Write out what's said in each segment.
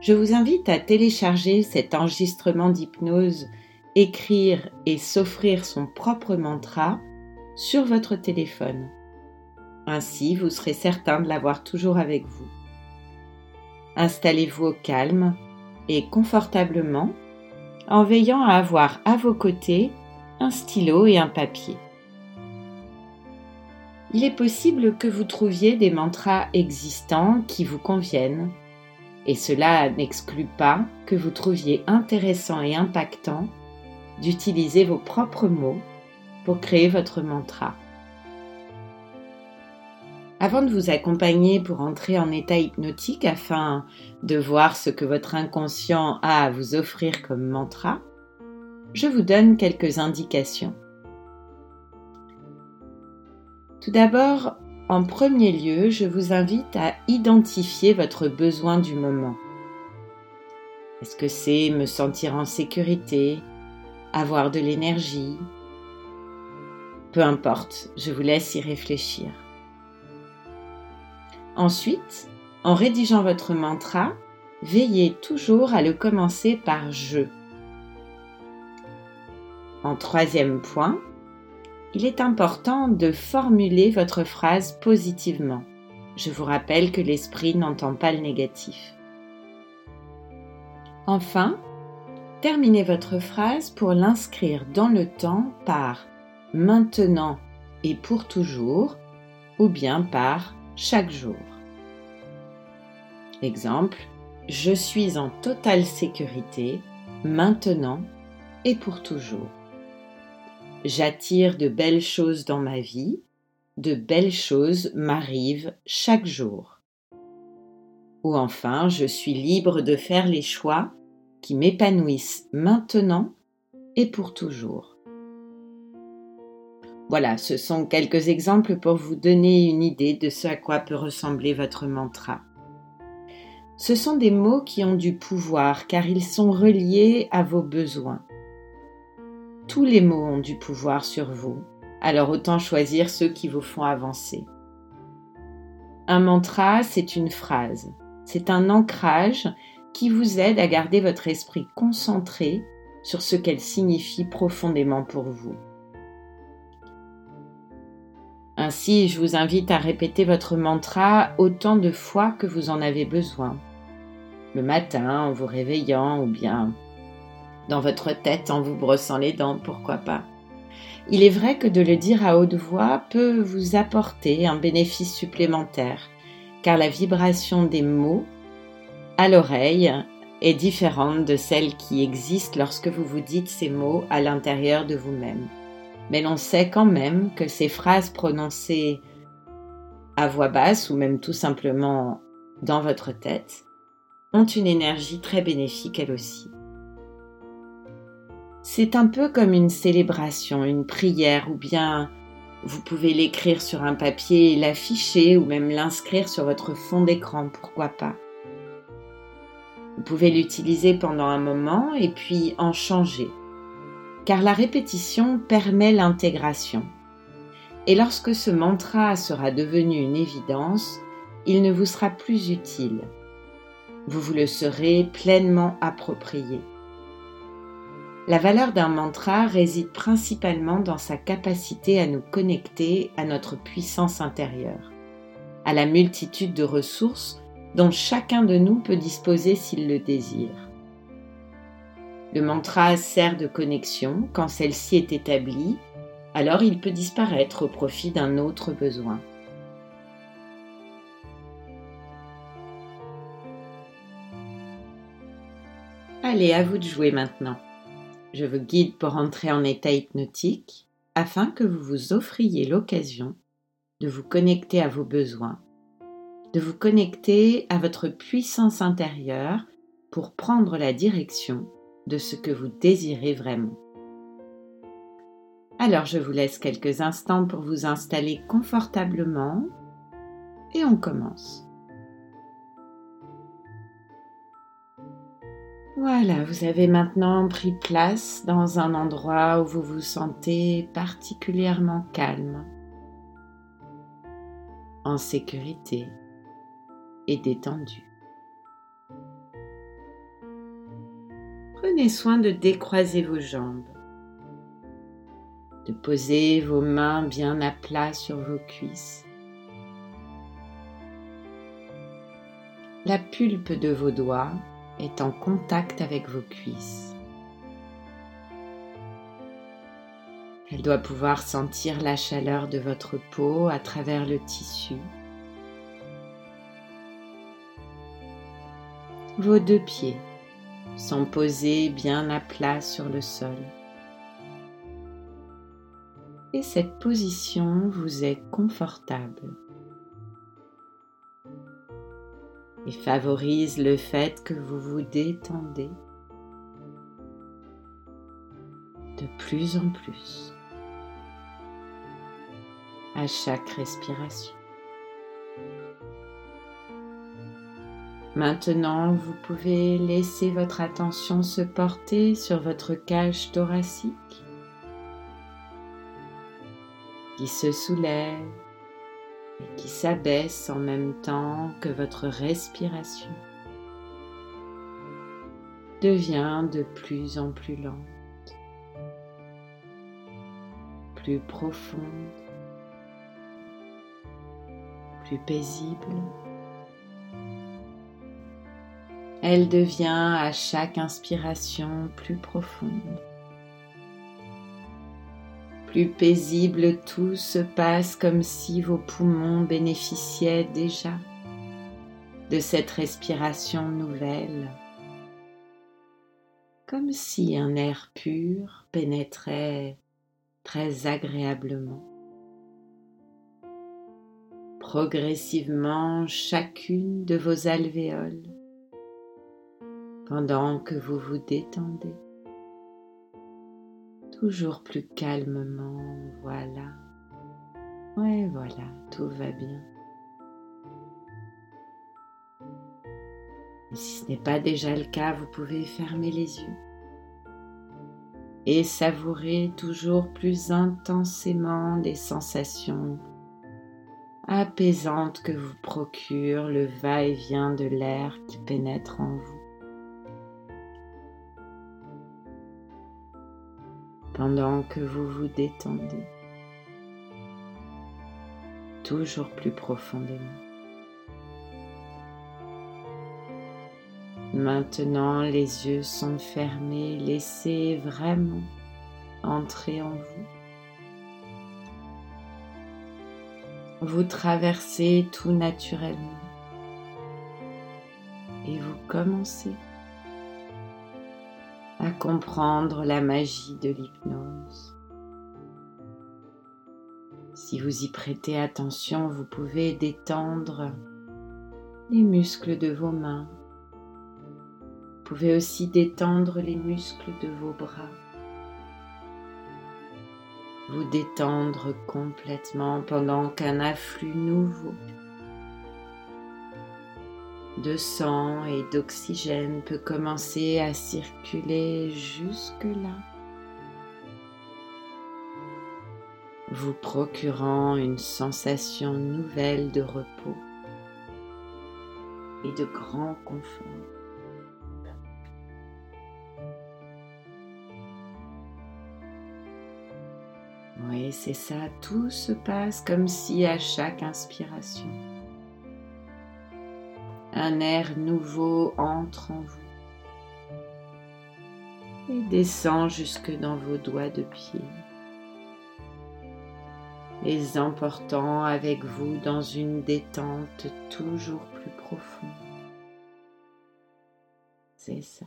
je vous invite à télécharger cet enregistrement d'hypnose, écrire et s'offrir son propre mantra sur votre téléphone. Ainsi, vous serez certain de l'avoir toujours avec vous. Installez-vous au calme et confortablement en veillant à avoir à vos côtés un stylo et un papier. Il est possible que vous trouviez des mantras existants qui vous conviennent et cela n'exclut pas que vous trouviez intéressant et impactant d'utiliser vos propres mots pour créer votre mantra. Avant de vous accompagner pour entrer en état hypnotique afin de voir ce que votre inconscient a à vous offrir comme mantra, je vous donne quelques indications. Tout d'abord, en premier lieu, je vous invite à identifier votre besoin du moment. Est-ce que c'est me sentir en sécurité, avoir de l'énergie? Peu importe, je vous laisse y réfléchir. Ensuite, en rédigeant votre mantra, veillez toujours à le commencer par je. En troisième point, il est important de formuler votre phrase positivement. Je vous rappelle que l'esprit n'entend pas le négatif. Enfin, terminez votre phrase pour l'inscrire dans le temps par maintenant et pour toujours ou bien par chaque jour. Exemple, je suis en totale sécurité maintenant et pour toujours. J'attire de belles choses dans ma vie, de belles choses m'arrivent chaque jour. Ou enfin, je suis libre de faire les choix qui m'épanouissent maintenant et pour toujours. Voilà, ce sont quelques exemples pour vous donner une idée de ce à quoi peut ressembler votre mantra. Ce sont des mots qui ont du pouvoir car ils sont reliés à vos besoins. Tous les mots ont du pouvoir sur vous, alors autant choisir ceux qui vous font avancer. Un mantra, c'est une phrase, c'est un ancrage qui vous aide à garder votre esprit concentré sur ce qu'elle signifie profondément pour vous. Ainsi, je vous invite à répéter votre mantra autant de fois que vous en avez besoin. Le matin, en vous réveillant, ou bien dans votre tête en vous brossant les dents, pourquoi pas. Il est vrai que de le dire à haute voix peut vous apporter un bénéfice supplémentaire, car la vibration des mots à l'oreille est différente de celle qui existe lorsque vous vous dites ces mots à l'intérieur de vous-même. Mais l'on sait quand même que ces phrases prononcées à voix basse ou même tout simplement dans votre tête ont une énergie très bénéfique elle aussi. C'est un peu comme une célébration, une prière, ou bien vous pouvez l'écrire sur un papier et l'afficher, ou même l'inscrire sur votre fond d'écran, pourquoi pas. Vous pouvez l'utiliser pendant un moment et puis en changer, car la répétition permet l'intégration. Et lorsque ce mantra sera devenu une évidence, il ne vous sera plus utile. Vous vous le serez pleinement approprié. La valeur d'un mantra réside principalement dans sa capacité à nous connecter à notre puissance intérieure, à la multitude de ressources dont chacun de nous peut disposer s'il le désire. Le mantra sert de connexion quand celle-ci est établie, alors il peut disparaître au profit d'un autre besoin. Allez, à vous de jouer maintenant. Je vous guide pour entrer en état hypnotique afin que vous vous offriez l'occasion de vous connecter à vos besoins, de vous connecter à votre puissance intérieure pour prendre la direction de ce que vous désirez vraiment. Alors je vous laisse quelques instants pour vous installer confortablement et on commence. Voilà, vous avez maintenant pris place dans un endroit où vous vous sentez particulièrement calme, en sécurité et détendu. Prenez soin de décroiser vos jambes, de poser vos mains bien à plat sur vos cuisses. La pulpe de vos doigts est en contact avec vos cuisses. Elle doit pouvoir sentir la chaleur de votre peau à travers le tissu. Vos deux pieds sont posés bien à plat sur le sol. Et cette position vous est confortable. Et favorise le fait que vous vous détendez de plus en plus à chaque respiration. Maintenant, vous pouvez laisser votre attention se porter sur votre cage thoracique qui se soulève et qui s'abaisse en même temps que votre respiration devient de plus en plus lente, plus profonde, plus paisible. Elle devient à chaque inspiration plus profonde plus paisible, tout se passe comme si vos poumons bénéficiaient déjà de cette respiration nouvelle, comme si un air pur pénétrait très agréablement. Progressivement chacune de vos alvéoles pendant que vous vous détendez toujours plus calmement, voilà. Ouais, voilà, tout va bien. Et si ce n'est pas déjà le cas, vous pouvez fermer les yeux et savourer toujours plus intensément les sensations apaisantes que vous procure le va-et-vient de l'air qui pénètre en vous. Pendant que vous vous détendez toujours plus profondément. Maintenant, les yeux sont fermés, laissez vraiment entrer en vous. Vous traversez tout naturellement et vous commencez à comprendre la magie de l'hypnose. Si vous y prêtez attention, vous pouvez détendre les muscles de vos mains. Vous pouvez aussi détendre les muscles de vos bras. Vous détendre complètement pendant qu'un afflux nouveau de sang et d'oxygène peut commencer à circuler jusque-là, vous procurant une sensation nouvelle de repos et de grand confort. Oui, c'est ça, tout se passe comme si à chaque inspiration, un air nouveau entre en vous et descend jusque dans vos doigts de pied, les emportant avec vous dans une détente toujours plus profonde. C'est ça.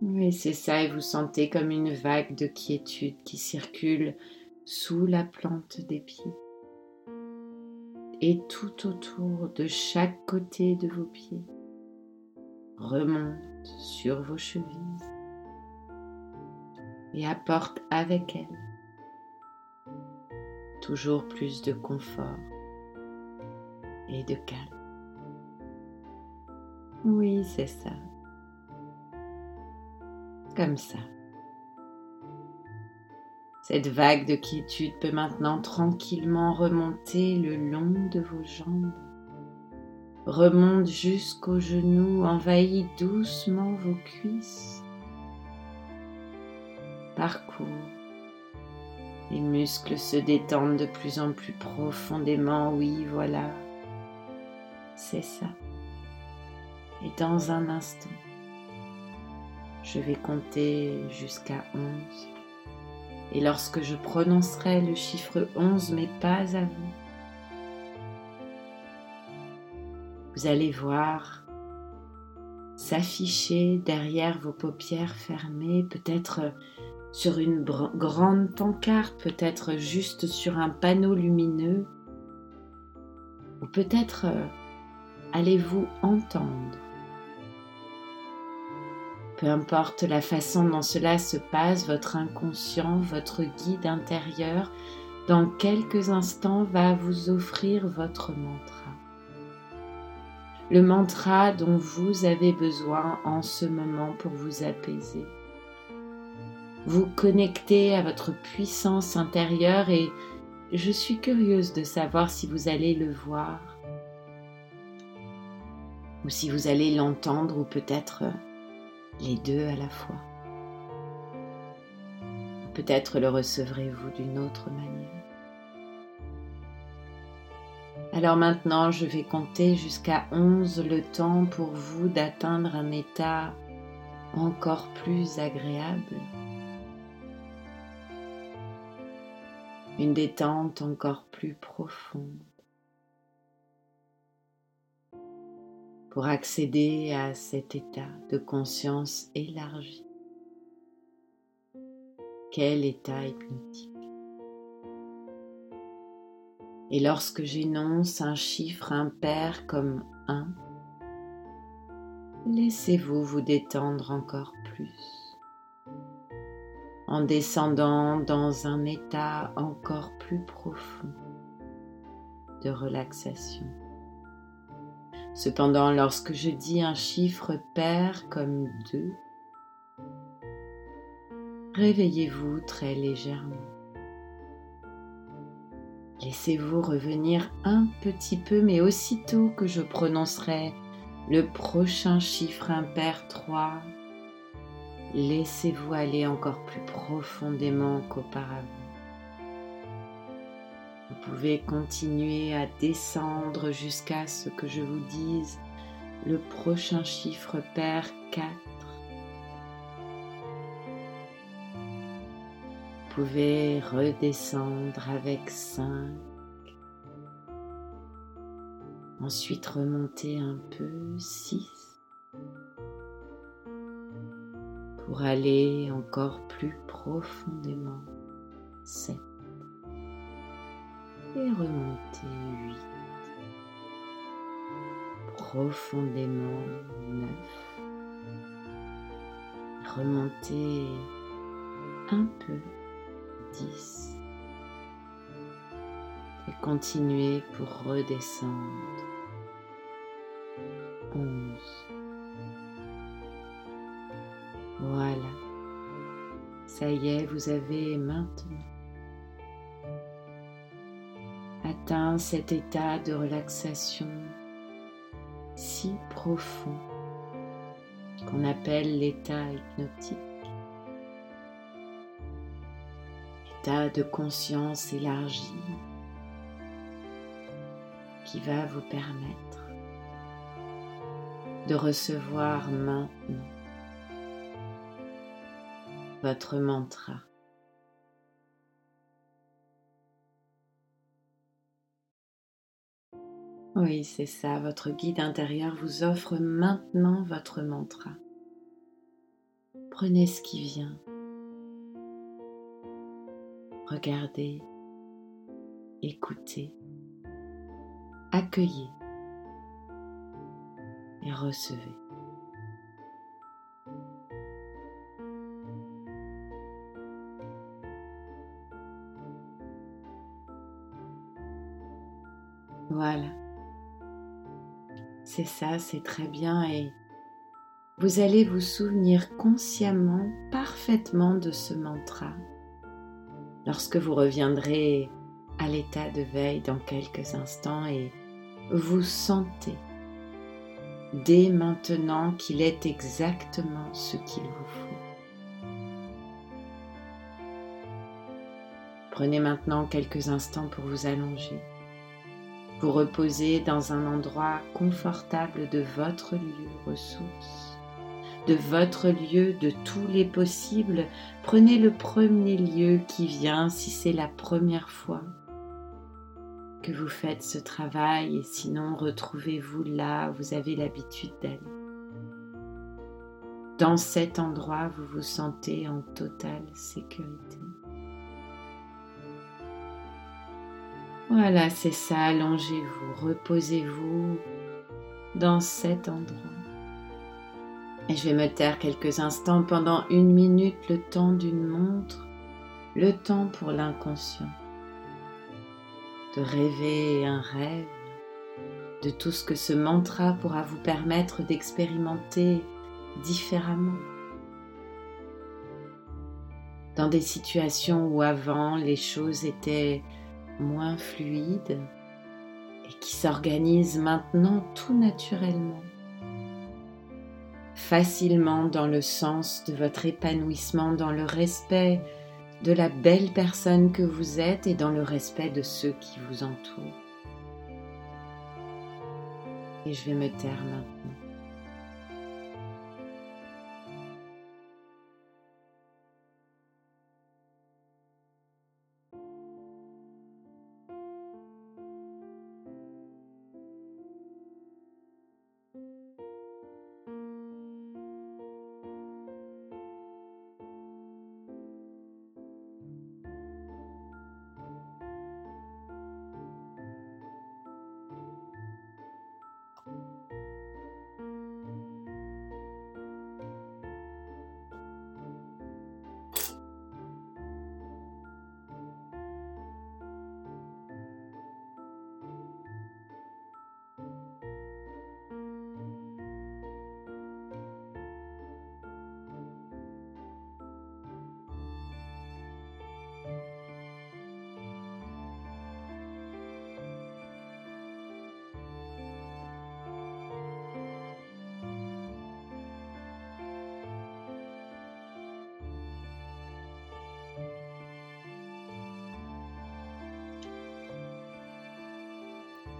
Oui, c'est ça, et vous sentez comme une vague de quiétude qui circule sous la plante des pieds et tout autour de chaque côté de vos pieds, remonte sur vos chevilles et apporte avec elle toujours plus de confort et de calme. Oui, c'est ça. Comme ça. Cette vague de quiétude peut maintenant tranquillement remonter le long de vos jambes. Remonte jusqu'aux genoux, envahit doucement vos cuisses. Parcours. Les muscles se détendent de plus en plus profondément. Oui, voilà. C'est ça. Et dans un instant, je vais compter jusqu'à 11. Et lorsque je prononcerai le chiffre 11, mais pas à vous, vous allez voir s'afficher derrière vos paupières fermées, peut-être sur une grande pancarte, peut-être juste sur un panneau lumineux, ou peut-être euh, allez-vous entendre peu importe la façon dont cela se passe, votre inconscient, votre guide intérieur, dans quelques instants va vous offrir votre mantra. Le mantra dont vous avez besoin en ce moment pour vous apaiser. Vous connecter à votre puissance intérieure et je suis curieuse de savoir si vous allez le voir ou si vous allez l'entendre ou peut-être les deux à la fois. Peut-être le recevrez-vous d'une autre manière. Alors maintenant, je vais compter jusqu'à 11 le temps pour vous d'atteindre un état encore plus agréable. Une détente encore plus profonde. Pour accéder à cet état de conscience élargi. Quel état hypnotique. Et lorsque j'énonce un chiffre impair comme 1, laissez-vous vous détendre encore plus en descendant dans un état encore plus profond de relaxation. Cependant, lorsque je dis un chiffre pair comme 2, réveillez-vous très légèrement. Laissez-vous revenir un petit peu, mais aussitôt que je prononcerai le prochain chiffre impair 3, laissez-vous aller encore plus profondément qu'auparavant. Vous pouvez continuer à descendre jusqu'à ce que je vous dise le prochain chiffre pair 4. Vous pouvez redescendre avec 5. Ensuite remonter un peu 6. Pour aller encore plus profondément 7 et remontez 8. Profondément 9. Remontez un peu 10. Et continuez pour redescendre 11. Voilà. Ça y est, vous avez maintenant atteint cet état de relaxation si profond qu'on appelle l'état hypnotique. État de conscience élargie qui va vous permettre de recevoir maintenant votre mantra. Oui, c'est ça, votre guide intérieur vous offre maintenant votre mantra. Prenez ce qui vient. Regardez, écoutez, accueillez et recevez. Voilà c'est ça, c'est très bien et vous allez vous souvenir consciemment, parfaitement de ce mantra lorsque vous reviendrez à l'état de veille dans quelques instants et vous sentez dès maintenant qu'il est exactement ce qu'il vous faut. Prenez maintenant quelques instants pour vous allonger, vous reposer dans un endroit confortable de votre lieu ressource, de votre lieu de tous les possibles. Prenez le premier lieu qui vient si c'est la première fois que vous faites ce travail et sinon retrouvez-vous là où vous avez l'habitude d'aller. Dans cet endroit, vous vous sentez en totale sécurité. Voilà, c'est ça, allongez-vous, reposez-vous dans cet endroit. Et je vais me taire quelques instants pendant une minute, le temps d'une montre, le temps pour l'inconscient de rêver un rêve, de tout ce que ce mantra pourra vous permettre d'expérimenter différemment. Dans des situations où avant les choses étaient moins fluides et qui s'organisent maintenant tout naturellement, facilement dans le sens de votre épanouissement, dans le respect de la belle personne que vous êtes et dans le respect de ceux qui vous entourent. Et je vais me taire maintenant.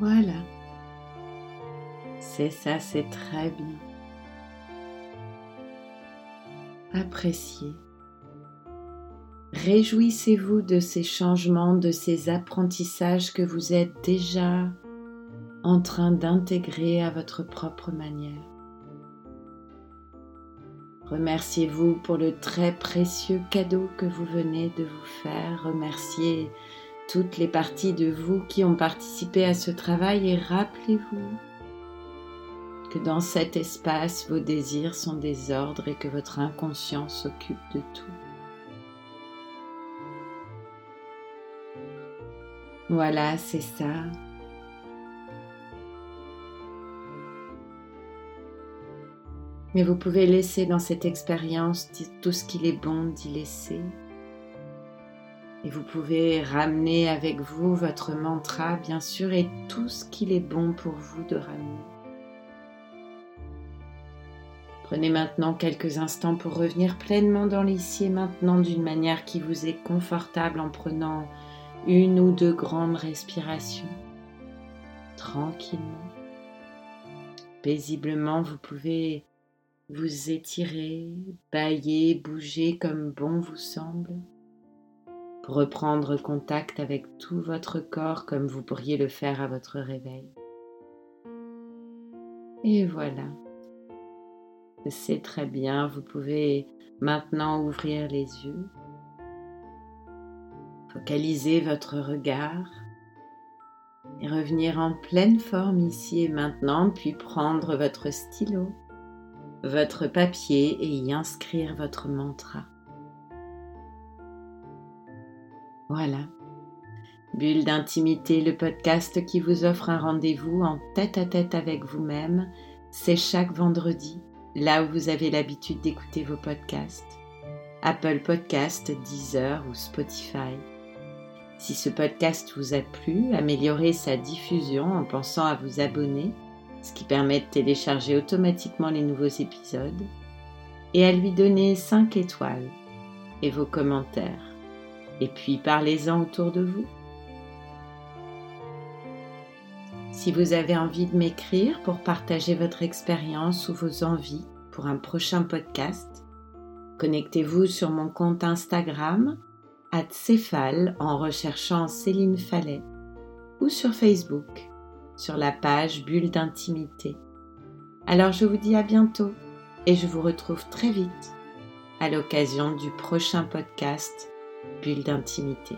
Voilà. C'est ça, c'est très bien. Appréciez. Réjouissez-vous de ces changements, de ces apprentissages que vous êtes déjà en train d'intégrer à votre propre manière. Remerciez-vous pour le très précieux cadeau que vous venez de vous faire. Remerciez toutes les parties de vous qui ont participé à ce travail et rappelez-vous que dans cet espace, vos désirs sont des ordres et que votre inconscient s'occupe de tout. Voilà, c'est ça. Mais vous pouvez laisser dans cette expérience tout ce qu'il est bon d'y laisser. Et vous pouvez ramener avec vous votre mantra, bien sûr, et tout ce qu'il est bon pour vous de ramener. Prenez maintenant quelques instants pour revenir pleinement dans l'ici et maintenant d'une manière qui vous est confortable en prenant une ou deux grandes respirations. Tranquillement. Paisiblement, vous pouvez vous étirer, bailler, bouger comme bon vous semble reprendre contact avec tout votre corps comme vous pourriez le faire à votre réveil. Et voilà. C'est très bien, vous pouvez maintenant ouvrir les yeux, focaliser votre regard et revenir en pleine forme ici et maintenant, puis prendre votre stylo, votre papier et y inscrire votre mantra. Voilà. Bulle d'intimité, le podcast qui vous offre un rendez-vous en tête à tête avec vous-même, c'est chaque vendredi, là où vous avez l'habitude d'écouter vos podcasts. Apple Podcast, Deezer ou Spotify. Si ce podcast vous a plu, améliorez sa diffusion en pensant à vous abonner, ce qui permet de télécharger automatiquement les nouveaux épisodes, et à lui donner 5 étoiles et vos commentaires. Et puis parlez-en autour de vous. Si vous avez envie de m'écrire pour partager votre expérience ou vos envies pour un prochain podcast, connectez-vous sur mon compte Instagram Céphale en recherchant Céline Fallet ou sur Facebook sur la page Bulle d'intimité. Alors je vous dis à bientôt et je vous retrouve très vite à l'occasion du prochain podcast Bulle d'intimité.